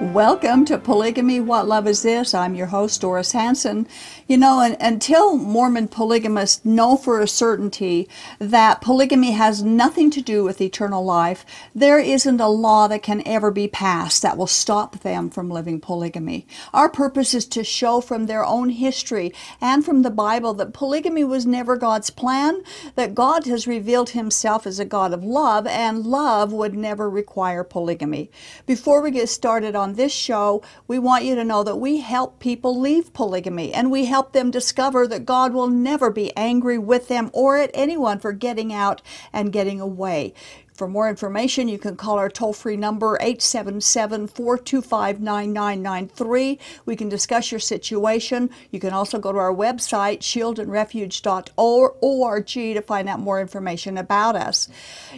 Welcome to Polygamy What Love Is This? I'm your host, Doris Hanson. You know, and, until Mormon polygamists know for a certainty that polygamy has nothing to do with eternal life, there isn't a law that can ever be passed that will stop them from living polygamy. Our purpose is to show from their own history and from the Bible that polygamy was never God's plan, that God has revealed himself as a God of love, and love would never require polygamy. Before we get started on this show, we want you to know that we help people leave polygamy and we help them discover that God will never be angry with them or at anyone for getting out and getting away. For more information, you can call our toll free number 877 425 9993. We can discuss your situation. You can also go to our website, shieldandrefuge.org, to find out more information about us.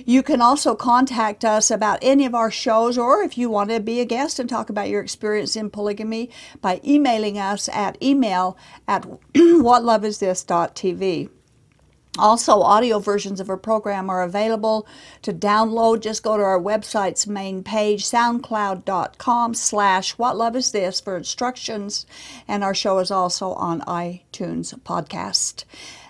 You can also contact us about any of our shows, or if you want to be a guest and talk about your experience in polygamy, by emailing us at email at whatloveisthis.tv. Also, audio versions of our program are available to download. Just go to our website's main page, soundcloud.com slash what love is this for instructions. And our show is also on iTunes podcast.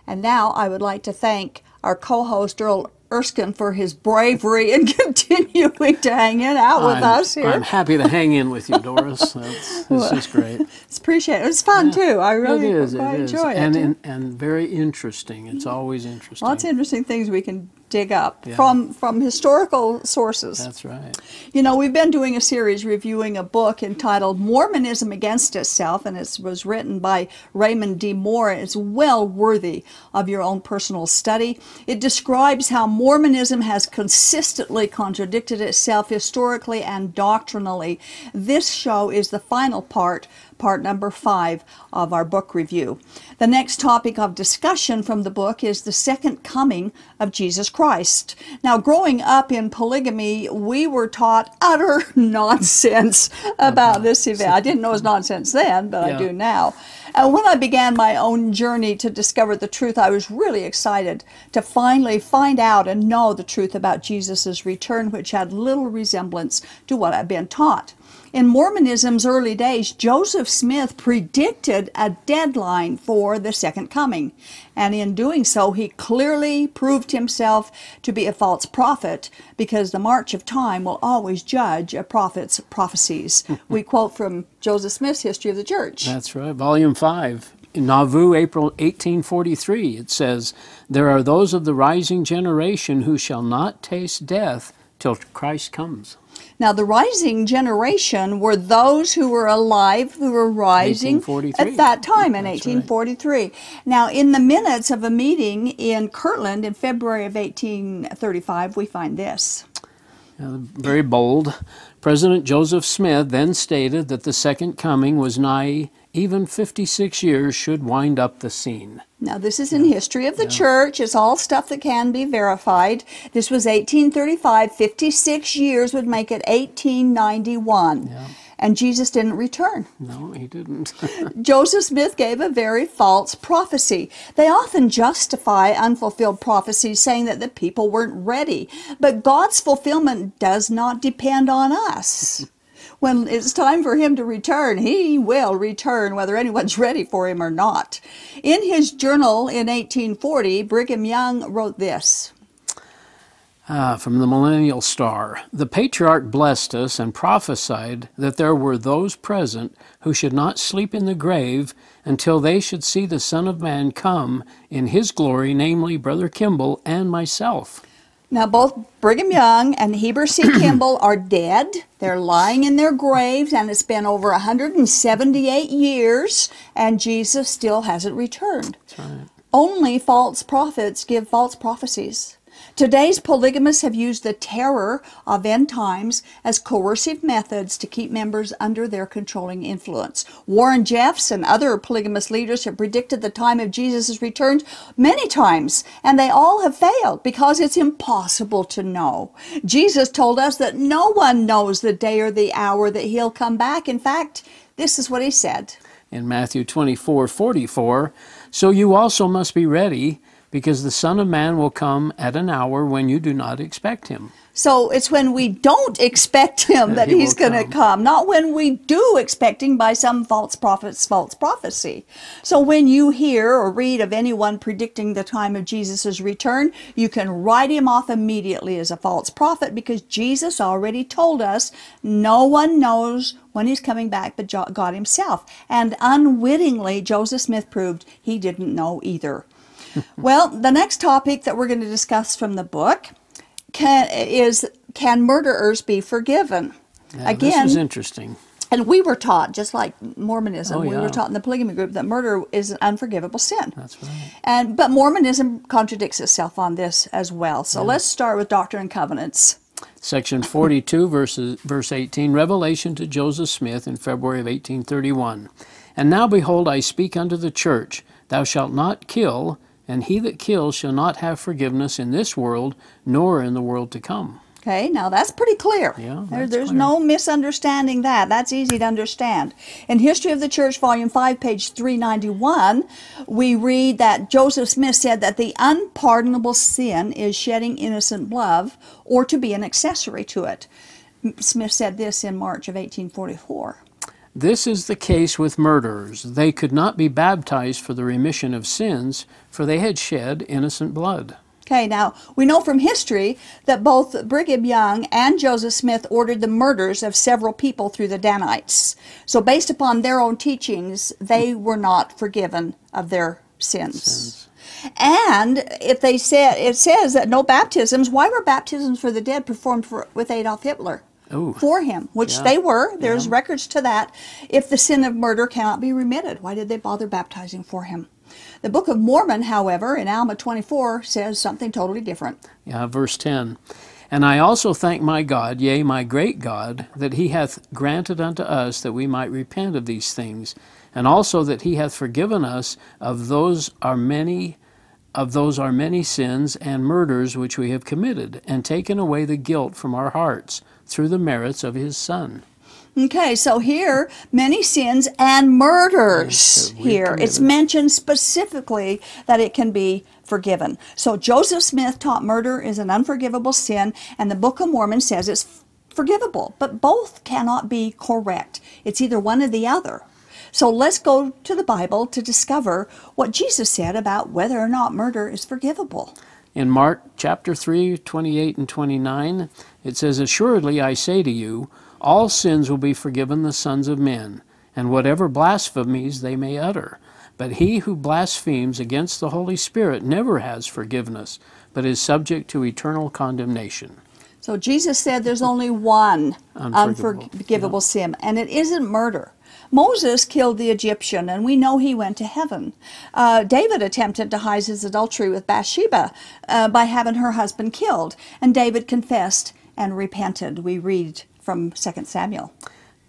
And now I would like to thank our co-host Earl Erskine for his bravery and continuing to hang in out with I'm, us here. I'm happy to hang in with you, Doris. That's, that's just great. It's appreciated. It's fun too. I really it is. quite it is. enjoy it. And, and, and very interesting. It's always interesting. Lots of interesting things we can dig up Yeah. from from historical sources. That's right. You know, we've been doing a series reviewing a book entitled Mormonism Against Itself, and it was written by Raymond D. Moore. It's well worthy of your own personal study. It describes how Mormonism has consistently contradicted itself historically and doctrinally. This show is the final part, part number five of our book review. The next topic of discussion from the book is the second coming of Jesus Christ. Now, growing up in polygamy, we were taught utter nonsense about this event. I didn't know it was nonsense then, but I do now. And when I began my own journey to discover the truth, I was really excited to finally find out and know the truth about Jesus' return, which had little resemblance to what I'd been taught. In Mormonism's early days, Joseph Smith predicted a deadline for the second coming. And in doing so, he clearly proved himself to be a false prophet because the march of time will always judge a prophet's prophecies. we quote from Joseph Smith's History of the Church. That's right. Volume 5. In Nauvoo, April 1843, it says, There are those of the rising generation who shall not taste death till Christ comes. Now, the rising generation were those who were alive, who were rising at that time in That's right. 1843. Now, in the minutes of a meeting in Kirtland in February of 1835, we find this. Uh, very bold. President Joseph Smith then stated that the second coming was nigh, even 56 years should wind up the scene. Now, this is in history of the church. It's all stuff that can be verified. This was 1835. 56 years would make it 1891. And Jesus didn't return. No, he didn't. Joseph Smith gave a very false prophecy. They often justify unfulfilled prophecies saying that the people weren't ready. But God's fulfillment does not depend on us. When it's time for him to return, he will return whether anyone's ready for him or not. In his journal in 1840, Brigham Young wrote this. Ah, from the Millennial Star. The patriarch blessed us and prophesied that there were those present who should not sleep in the grave until they should see the Son of Man come in his glory, namely Brother Kimball and myself. Now, both Brigham Young and Heber C. Kimball are dead. They're lying in their graves, and it's been over 178 years, and Jesus still hasn't returned. That's right. Only false prophets give false prophecies. Today's polygamists have used the terror of end times as coercive methods to keep members under their controlling influence. Warren Jeffs and other polygamous leaders have predicted the time of Jesus' return many times, and they all have failed because it's impossible to know. Jesus told us that no one knows the day or the hour that he'll come back. In fact, this is what he said. In Matthew 24 44, so you also must be ready because the Son of Man will come at an hour when you do not expect him. So it's when we don't expect him that He he's going to come. come, not when we do expect him by some false prophet's false prophecy. So when you hear or read of anyone predicting the time of Jesus' return, you can write him off immediately as a false prophet because Jesus already told us no one knows when he's coming back but God himself. And unwittingly, Joseph Smith proved he didn't know either. Well, the next topic that we're going to discuss from the book can, is can murderers be forgiven? Now, Again, this is interesting. and we were taught, just like Mormonism, Oh, we were taught in the polygamy group that murder is an unforgivable sin. That's right. And but Mormonism contradicts itself on this as well. So let's start with Doctrine and Covenants. Section 42, verses, verse 18, Revelation to Joseph Smith in February of 1831. And now behold, I speak unto the church, Thou shalt not kill, and he that kills shall not have forgiveness in this world, nor in the world to come. Okay, now that's pretty clear. Yeah, There- there's clear. no misunderstanding that. That's easy to understand. In History of the Church, Volume 5, page 391, we read that Joseph Smith said that the unpardonable sin is shedding innocent blood or to be an accessory to it. Smith said this in March of 1844. This is the case with murderers. They could not be baptized for the remission of sins, for they had shed innocent blood. Okay, now we know from history that both Brigham Young and Joseph Smith ordered the murders of several people through the Danites. So, based upon their own teachings, they were not forgiven of their sins. sins. And if they said, it says that no baptisms, why were baptisms for the dead performed for, with Adolf Hitler? Ooh. For him, which Yeah. they were. There's records to that. If the sin of murder cannot be remitted, why did they bother baptizing for him? The Book of Mormon, however, in Alma 24, says something totally different. Yeah, verse 10. And I also thank my God, yea, my great God, that he hath granted unto us that we might repent of these things, and also that he hath forgiven us of those our many of those our many sins and murders which we have committed, and taken away the guilt from our hearts through the merits of his Son. Okay, so here, many sins and murders. Here, it's mentioned specifically that it can be forgiven. So Joseph Smith taught murder is an unforgivable sin, and the Book of Mormon says it's forgivable, but both cannot be correct. It's either one or the other. So let's go to the Bible to discover what Jesus said about whether or not murder is forgivable. In Mark chapter 3, 28 and 29, it says, Assuredly I say to you, all sins will be forgiven the sons of men, and whatever blasphemies they may utter. But he who blasphemes against the Holy Spirit never has forgiveness, but is subject to eternal condemnation. So Jesus said there's only one Unforgivable, unforgivable sin, and it isn't murder. Moses killed the Egyptian, and we know he went to heaven. Uh, David attempted to hide his adultery with Bathsheba uh, by having her husband killed, and David confessed and repented. We read from 2 Samuel.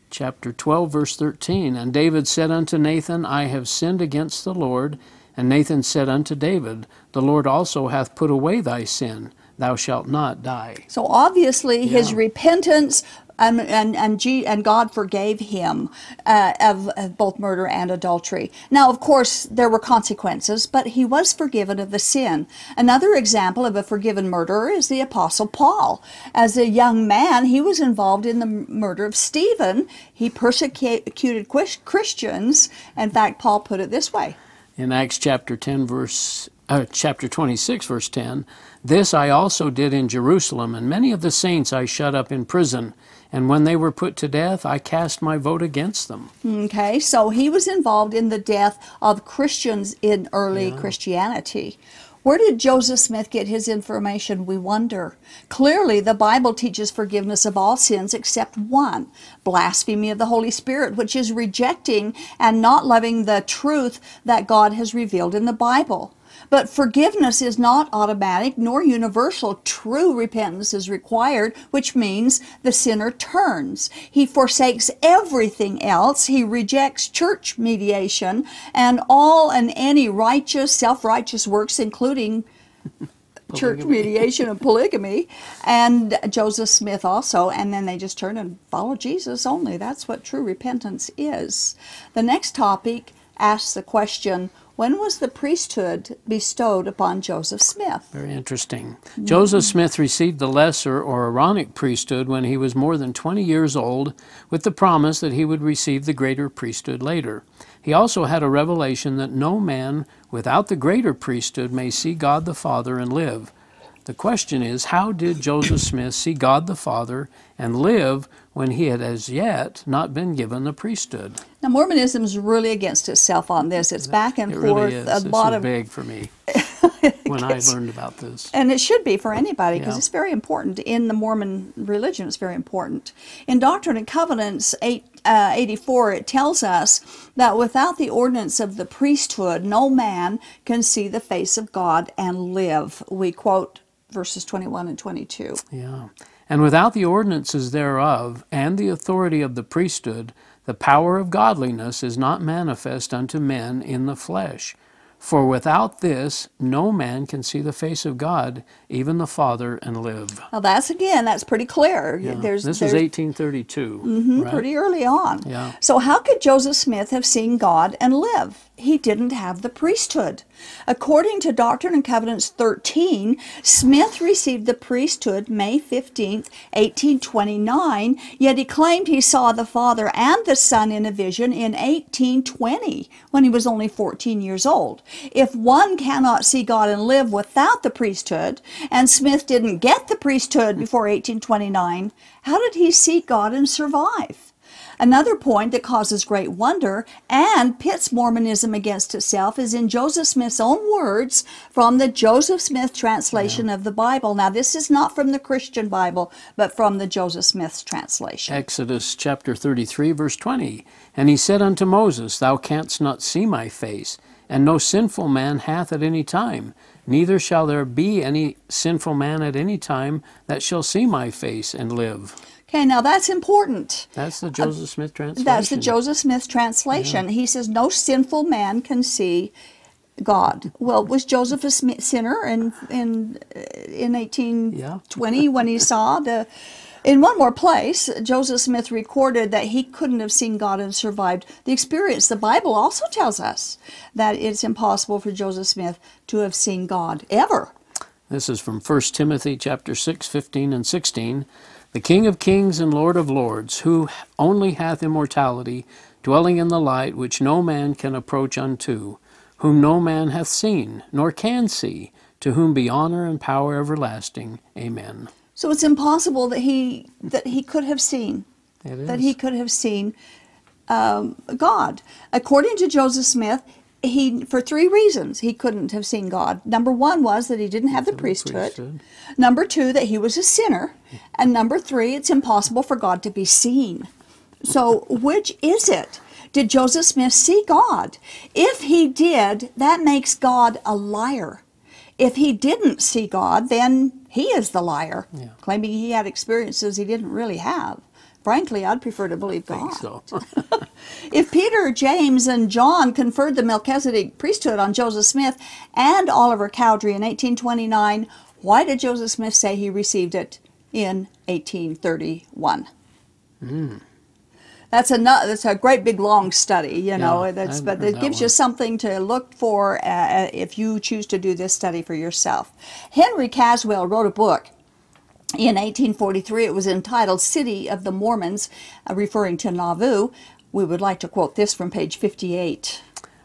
Chapter 12, verse 13 And David said unto Nathan, I have sinned against the Lord. And Nathan said unto David, The Lord also hath put away thy sin. Thou shalt not die. So obviously, his repentance um, and and G, and God forgave him uh, of, of both murder and adultery. Now, of course, there were consequences, but he was forgiven of the sin. Another example of a forgiven murderer is the Apostle Paul. As a young man, he was involved in the murder of Stephen. He persecuted Christians. In fact, Paul put it this way. in Acts chapter 10 verse uh, chapter 26 verse 10 this I also did in Jerusalem and many of the saints I shut up in prison and when they were put to death I cast my vote against them Okay, so he was involved in the death of Christians in early Christianity. Where did Joseph Smith get his information, we wonder? Clearly, the Bible teaches forgiveness of all sins except one blasphemy of the Holy Spirit, which is rejecting and not loving the truth that God has revealed in the Bible. But forgiveness is not automatic nor universal. True repentance is required, which means the sinner turns. He forsakes everything else. He rejects church mediation and all and any righteous, self righteous works, including church mediation and polygamy, and Joseph Smith also, and then they just turn and follow Jesus only. That's what true repentance is. The next topic asks the question when was the priesthood bestowed upon Joseph Smith? Very interesting. Joseph Smith received the lesser or Aaronic priesthood when he was more than 20 years old, with the promise that he would receive the greater priesthood later. He also had a revelation that no man without the greater priesthood may see God the Father and live. The question is, how did Joseph Smith see God the Father and live when he had as yet not been given the priesthood? Now, Mormonism is really against itself on this. It's back and it forth. really is. A this lot was of big for me when I learned about this. And it should be for anybody because Yeah. it's very important in the Mormon religion. It's very important. In Doctrine and Covenants 8, uh, 84, it tells us that without the ordinance of the priesthood, no man can see the face of God and live. We quote verses 21 and 22. Yeah. And without the ordinances thereof, and the authority of the priesthood, the power of godliness is not manifest unto men in the flesh. For without this, no man can see the face of God, even the Father, and live. Now that's again, that's pretty clear. There's, this there's was 1832. Mm-hmm, right? pretty early on. Yeah. So how could Joseph Smith have seen God and live? He didn't have the priesthood. According to Doctrine and Covenants 13, Smith received the priesthood May 15th, 1829, yet he claimed he saw the Father and the Son in a vision in 1820 when he was only 14 years old. If one cannot see God and live without the priesthood, and Smith didn't get the priesthood before 1829, how did he see God and survive? Another point that causes great wonder and pits Mormonism against itself is in Joseph Smith's own words from the Joseph Smith translation of the Bible. Now, this is not from the Christian Bible, but from the Joseph Smith translation. Exodus chapter 33, verse 20. And he said unto Moses, Thou canst not see my face, and no sinful man hath at any time. Neither shall there be any sinful man at any time that shall see my face and live. Okay, now that's important. That's the Joseph Smith translation. That's the Joseph Smith translation. He says, No sinful man can see God. Well, was Joseph a sinner in, in, uh, in 1820 when he saw the. In one more place, Joseph Smith recorded that he couldn't have seen God and survived the experience. The Bible also tells us that it's impossible for Joseph Smith to have seen God ever. This is from 1 Timothy chapter 6, 15 and 16. The King of kings and Lord of lords, who only hath immortality, dwelling in the light which no man can approach unto, whom no man hath seen, nor can see, to whom be honor and power everlasting. Amen. So it's impossible that he that he could have seen that he could have seen um, God. According to Joseph Smith, he for three reasons he couldn't have seen God. Number one was that he didn't have the priesthood. priesthood. Number two, that he was a sinner, and number three, it's impossible for God to be seen. So, which is it? Did Joseph Smith see God? If he did, that makes God a liar. If he didn't see God, then he is the liar, Yeah. claiming he had experiences he didn't really have. Frankly, I'd prefer to believe God. so. If Peter, James, and John conferred the Melchizedek priesthood on Joseph Smith and Oliver Cowdery in 1829, why did Joseph Smith say he received it in 1831? That's a that's a great big long study, you know. Yeah, that's but it that gives you something to look for uh, if you choose to do this study for yourself. Henry Caswall wrote a book in 1843. It was entitled City of the Mormons, uh, referring to Nauvoo. We would like to quote this from page 58.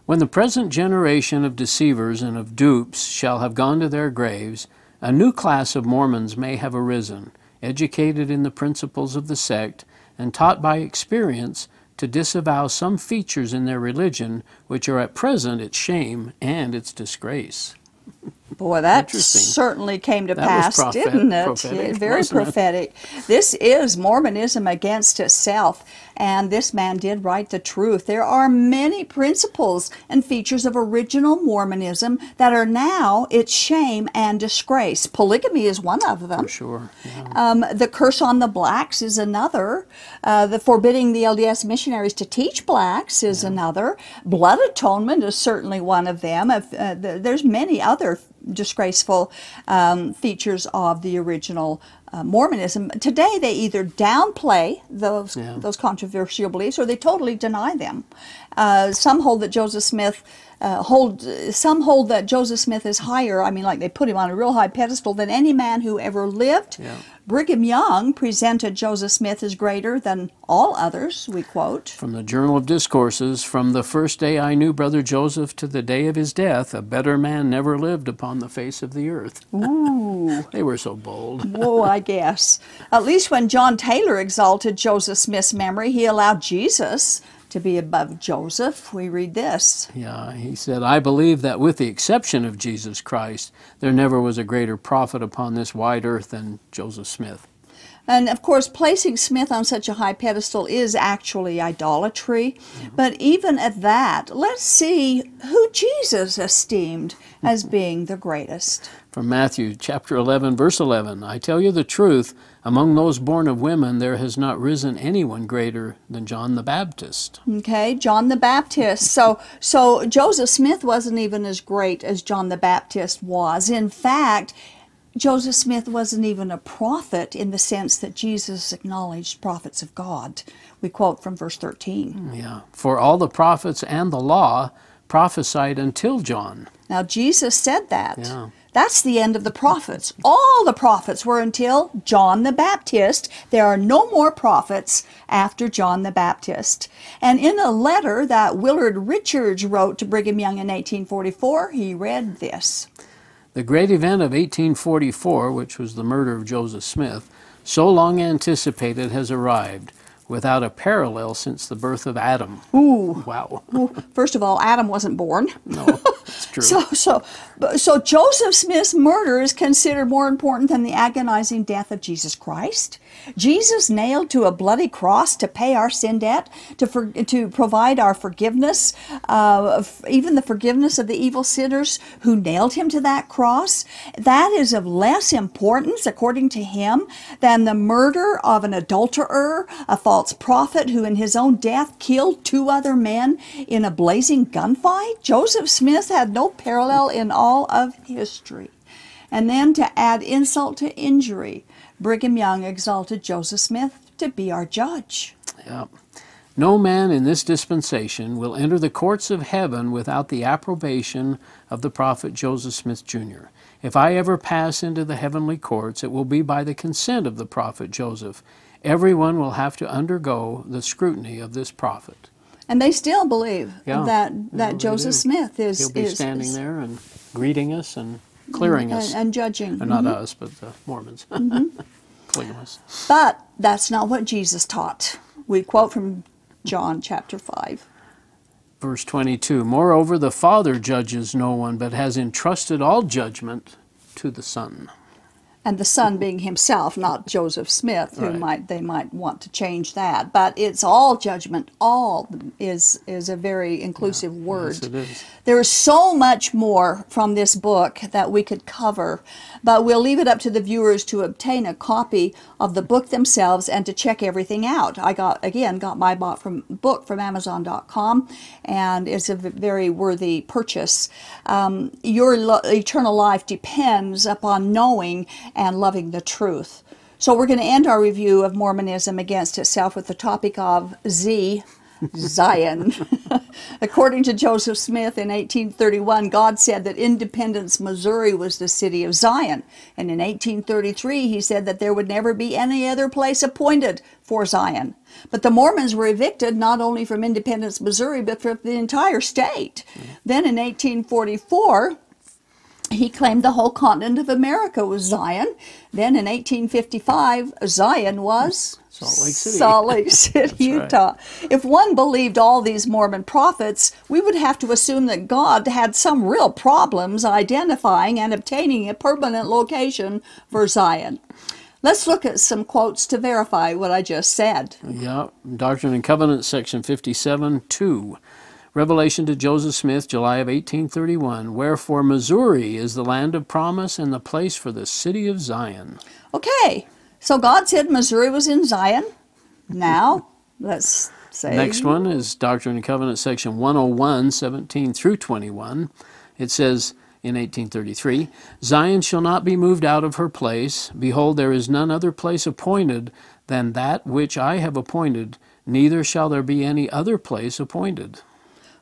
When the present generation of deceivers and of dupes shall have gone to their graves, a new class of Mormons may have arisen, educated in the principles of the sect, and taught by experience to disavow some features in their religion which are at present its shame and its disgrace. Boy, that certainly came to That pass, prophet- didn't it? prophetic, Yeah, very wasn't it? prophetic. This is Mormonism against itself, and this man did write the truth. There are many principles and features of original Mormonism that are now its shame and disgrace. Polygamy is one of them. For sure. Yeah. Um, the curse on the blacks is another. Uh, the forbidding the LDS missionaries to teach blacks is another. Blood atonement is certainly one of them. Uh, th- there's many other disgraceful um, features of the original uh, Mormonism. Today, they either downplay those Yeah. those controversial beliefs or they totally deny them. Uh, some hold that Joseph Smith. Uh, hold some hold that Joseph Smith is higher. I mean, like they put him on a real high pedestal than any man who ever lived. Yeah. Brigham Young presented Joseph Smith as greater than all others. We quote. From the Journal of Discourses, from the first day I knew Brother Joseph to the day of his death, a better man never lived upon the face of the earth. Ooh. They were so bold. Whoa, I guess. At least when John Taylor exalted Joseph Smith's memory, he allowed Jesus to be above Joseph. We read this. Yeah, he said, I believe that with the exception of Jesus Christ, there never was a greater prophet upon this wide earth than Joseph Smith. And of course, placing Smith on such a high pedestal is actually idolatry. But even at that, let's see who Jesus esteemed as being the greatest. From Matthew chapter 11, verse 11 I tell you the truth, among those born of women, there has not risen anyone greater than John the Baptist. Okay, John the Baptist. So, so Joseph Smith wasn't even as great as John the Baptist was. In fact, Joseph Smith wasn't even a prophet in the sense that Jesus acknowledged prophets of God. We quote from verse 13. Mm, yeah, for all the prophets and the law prophesied until John. Now, Jesus said that. Yeah. That's the end of the prophets. All the prophets were until John the Baptist. There are no more prophets after John the Baptist. And in a letter that Willard Richards wrote to Brigham Young in 1844, he read this. The great event of 1844, which was the murder of Joseph Smith, so long anticipated, has arrived without a parallel since the birth of Adam. Ooh. Wow. Well, First of all, Adam wasn't born. No, true. So, so, so Joseph Smith's murder is considered more important than the agonizing death of Jesus Christ. Jesus nailed to a bloody cross to pay our sin debt, to for, to provide our forgiveness, uh, even the forgiveness of the evil sinners who nailed him to that cross. That is of less importance, according to him, than the murder of an adulterer, a false prophet who, in his own death, killed two other men in a blazing gunfight. Joseph Smith had no parallel in all of history. And then to add insult to injury, Brigham Young exalted Joseph Smith to be our judge. Yeah. No man in this dispensation will enter the courts of heaven without the approbation of the prophet Joseph Smith Jr. If I ever pass into the heavenly courts, it will be by the consent of the prophet Joseph. Everyone will have to undergo the scrutiny of this prophet. And they still believe Yeah. that, that Joseph. Smith is, He'll be is, standing is- there and greeting us and clearing us. and, and judging. Uh, not Mhm. us, but the Mormons. Polygamists. But that's not what Jesus taught. We quote from John chapter 5. Verse 22 Moreover, the Father judges no one, but has entrusted all judgment to the Son. And the son being himself, not Joseph Smith, who Right. might they might want to change that. But it's all judgment. All is is a very inclusive word. Yes, it is. There is so much more from this book that we could cover, but we'll leave it up to the viewers to obtain a copy of the book themselves and to check everything out. I got again got my bought from book from Amazon.com, and it's a very worthy purchase. Um, your lo- eternal life depends upon knowing and loving the truth. So we're going to end our review of Mormonism against itself with the topic of Z. Zion. According to Joseph Smith in 1831, God said that Independence, Missouri was the city of Zion. And in 1833, he said that there would never be any other place appointed for Zion. But the Mormons were evicted not only from Independence, Missouri, but from the entire state. Then in 1844, He claimed the whole continent of America was Zion. Then in 1855, Zion was Salt Lake City. Salt Lake City, right. Utah. If one believed all these Mormon prophets, we would have to assume that God had some real problems identifying and obtaining a permanent location for Zion. Let's look at some quotes to verify what I just said. Yeah, Doctrine and Covenants, section 57, 2. Revelation to Joseph Smith, July of 1831. Wherefore Missouri is the land of promise and the place for the city of Zion. Okay, so God said Missouri was in Zion. Now, let's say. Next one is Doctrine and Covenants, section 101, 17 through 21. It says in 1833 Zion shall not be moved out of her place. Behold, there is none other place appointed than that which I have appointed, neither shall there be any other place appointed.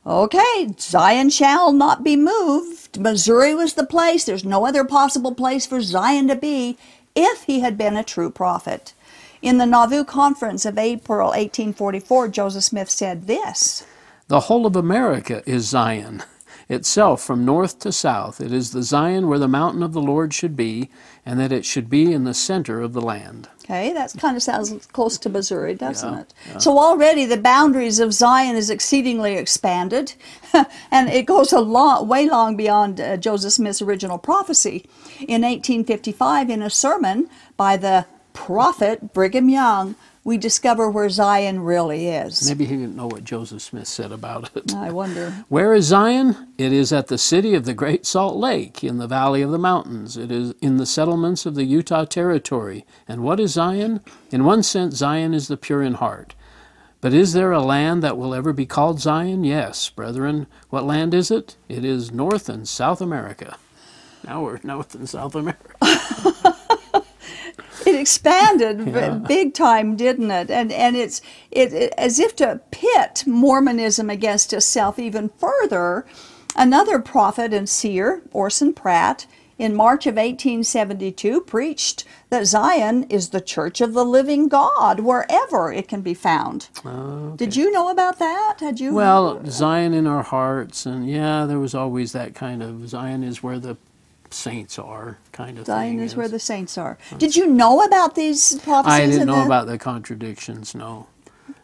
Okay, Zion shall not be moved. Missouri was the place. There's no other possible place for Zion to be if he had been a true prophet. In the Nauvoo Conference of April 1844, Joseph Smith said this The whole of America is Zion itself from north to south. It is the Zion where the mountain of the Lord should be, and that it should be in the center of the land. Okay, that kind of sounds close to Missouri, doesn't Yeah, it? So already the boundaries of Zion is exceedingly expanded, and it goes a long, way long beyond uh, Joseph Smith's original prophecy. In 1855, in a sermon by the prophet Brigham Young, we discover where Zion really is. Maybe he didn't know what Joseph Smith said about it. I wonder. Where is Zion? It is at the city of the Great Salt Lake, in the valley of the mountains. It is in the settlements of the Utah Territory. And what is Zion? In one sense, Zion is the pure in heart. But is there a land that will ever be called Zion? Yes, brethren. What land is it? It is North and South America. Now we're North and South America. it expanded b- big time, didn't it? And and it's it, it as if to pit Mormonism against itself even further. Another prophet and seer, Orson Pratt, in March of 1872, preached that Zion is the church of the living God wherever it can be found. Oh, Did you know about that? Had you? Well, Zion in our hearts, and yeah, there was always that kind of Zion is where the saints are kind of Zion thing. is where the saints are. Did you know about these prophecies? I didn't know the- about the contradictions. No,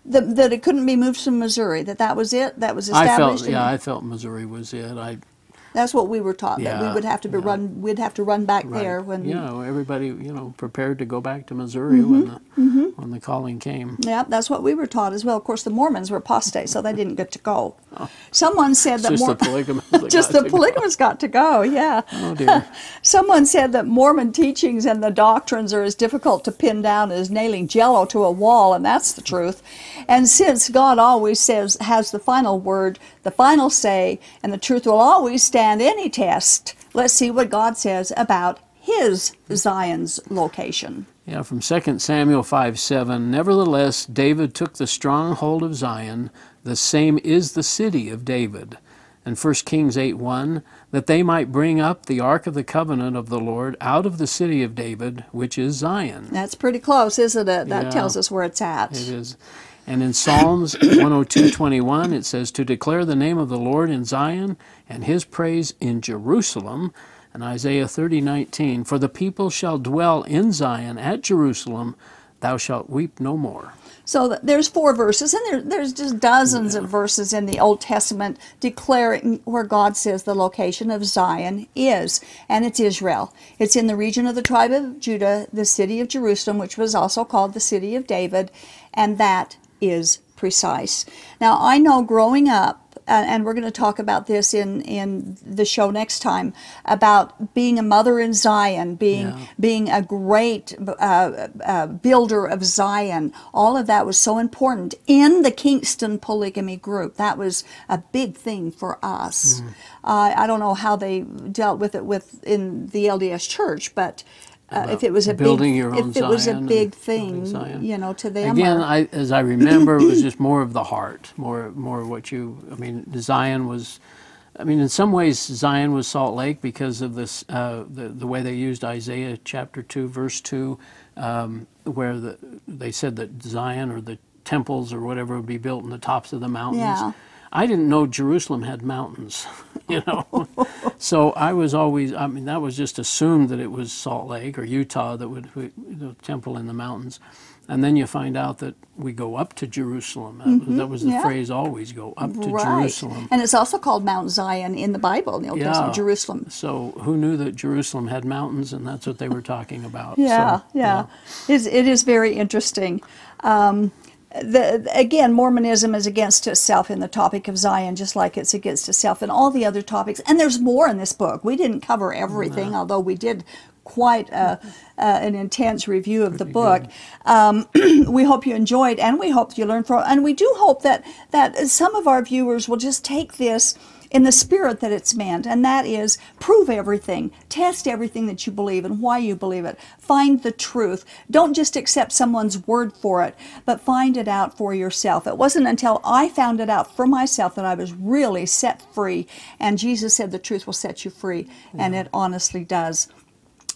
that, that it couldn't be moved from Missouri. That that was it. That was I established. felt yeah, I felt Missouri was it. I That's what we were taught. that we would have to be yeah. run. We'd have to run back there when. you know everybody you know prepared to go back to Missouri Mm-hmm, when the when the calling came. Yeah, that's what we were taught as well. Of course, the Mormons were apostate, so they didn't get to go. Someone said that Oh. Just Mor- the polygamists just got the to go. polygamists got to go. Yeah. Oh dear. Someone said that Mormon teachings and the doctrines are as difficult to pin down as nailing jello to a wall, and that's the truth. And since God always says has the final word, the final say, and the truth will always stand any test, let's see what God says about his Zion's location. Yeah, from 2 Samuel 5 7. Nevertheless, David took the stronghold of Zion, the same is the city of David. And 1 Kings 8 1. That they might bring up the ark of the covenant of the Lord out of the city of David, which is Zion. That's pretty close, isn't it? That Yeah. tells us where it's at. It is. And in Psalms 102:21 it says to declare the name of the Lord in Zion and his praise in Jerusalem. And Isaiah 30:19 for the people shall dwell in Zion at Jerusalem thou shalt weep no more. So there's four verses, and there, there's just dozens of verses in the Old Testament declaring where God says the location of Zion is, and it's Israel. It's in the region of the tribe of Judah, the city of Jerusalem, which was also called the city of David, and that is precise. Now I know growing up. And we're going to talk about this in, in the show next time about being a mother in Zion, being Yeah. being a great uh, uh, builder of Zion. All of that was so important in the Kingston polygamy group. That was a big thing for us. Mm-hmm. Uh, I don't know how they dealt with it with in the LDS Church, but uh, if it was a building big, your own if it was a big thing, you know, to them. Again, or- I, as I remember, it was just more of the heart, more more of what you. I mean, Zion was. I mean, in some ways, Zion was Salt Lake because of this, uh, the the way they used Isaiah chapter two, verse two, um, where the, they said that Zion or the temples or whatever would be built in the tops of the mountains. Yeah. I didn't know Jerusalem had mountains, you know. so I was always, I mean, that was just assumed that it was Salt Lake or Utah that would, the temple in the mountains. And then you find out that we go up to Jerusalem. Mm-hmm, that was the yeah. phrase always go up to right. Jerusalem. And it's also called Mount Zion in the Bible, in the Old Yeah. Testament, Jerusalem. So who knew that Jerusalem had mountains and that's what they were talking about? Yeah, So, yeah. It's, it is very interesting. Um, the, again, Mormonism is against itself in the topic of Zion, just like it's against itself in all the other topics. And there's more in this book. We didn't cover everything, although we did quite a, uh, an intense review of the book. Um, we hope you enjoyed, and we hope you learned from. And we do hope that that some of our viewers will just take this in the spirit that it's meant, and that is prove everything, test everything that you believe and why you believe it. Find the truth. Don't just accept someone's word for it, but find it out for yourself. It wasn't until I found it out for myself that I was really set free, and Jesus said the truth will set you free, and it honestly does.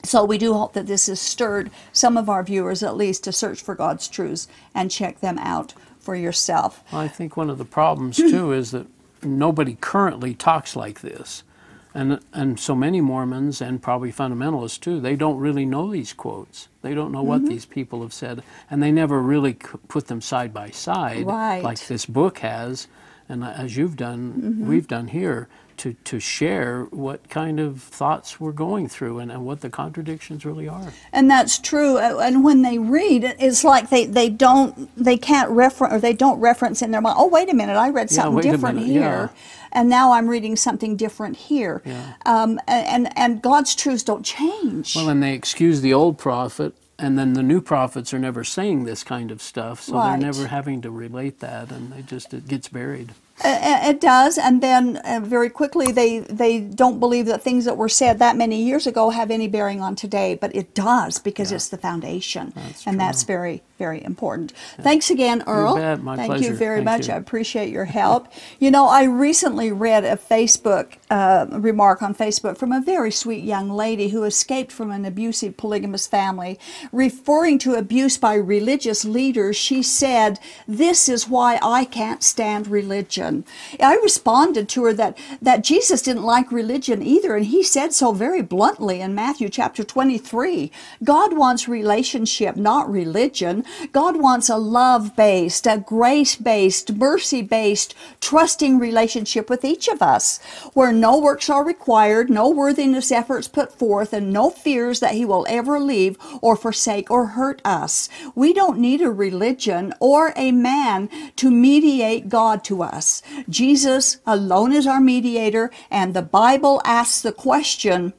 So we do hope that this has stirred some of our viewers at least to search for God's truths and check them out for yourself. I think one of the problems too is that nobody currently talks like this. And, and so many Mormons and probably fundamentalists too, they don't really know these quotes. They don't know what mm-hmm. these people have said, and they never really put them side by side Right. like this book has, and uh, as you've done, mm-hmm. we've done here, to, to share what kind of thoughts we're going through and, and what the contradictions really are. And that's true. Uh, And when they read, it's like they, they don't they can't reference or they don't reference in their mind. Oh, wait a minute! I read something a different minute, here, yeah. and now I'm reading something different here. Yeah. Um, and and God's truths don't change. Well, and they excuse the old prophet, and then the new prophets are never saying this kind of stuff, so Right. they're never having to relate that, and they just it gets buried. It does, and then uh, very quickly they they don't believe that things that were said that many years ago have any bearing on today, but it does because it's the foundation, and that's very very important. Thanks again, Earl. Thank you very Thank much. you. I appreciate your help. you know, I recently read a Facebook uh, remark on Facebook from a very sweet young lady who escaped from an abusive polygamous family, referring to abuse by religious leaders. She said, "This is why I can't stand religion." I responded to her that that Jesus didn't like religion either, and he said so very bluntly in Matthew chapter 23. God wants relationship, not religion. God wants a love-based, a grace-based, mercy-based, trusting relationship with each of us, where no works are required, no worthiness efforts put forth, and no fears that he will ever leave or forsake or hurt us. We don't need a religion or a man to mediate God to us. Jesus alone is our mediator, and the Bible asks the question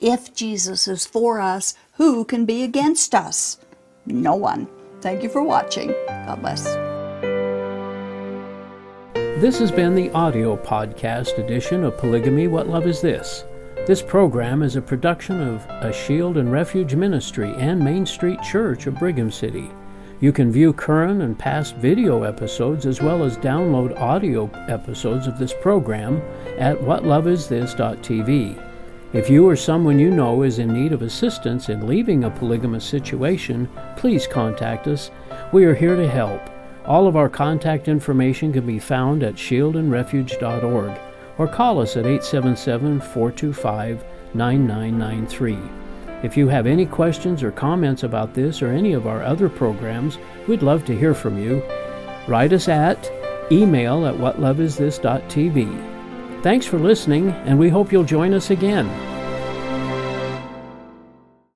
if Jesus is for us, who can be against us? No one. Thank you for watching. God bless. This has been the audio podcast edition of Polygamy What Love Is This? This program is a production of A Shield and Refuge Ministry and Main Street Church of Brigham City. You can view current and past video episodes as well as download audio episodes of this program at whatloveisthis.tv. If you or someone you know is in need of assistance in leaving a polygamous situation, please contact us. We are here to help. All of our contact information can be found at shieldandrefuge.org or call us at 877 425 9993. If you have any questions or comments about this or any of our other programs, we'd love to hear from you. Write us at email at whatloveisthis.tv. Thanks for listening, and we hope you'll join us again.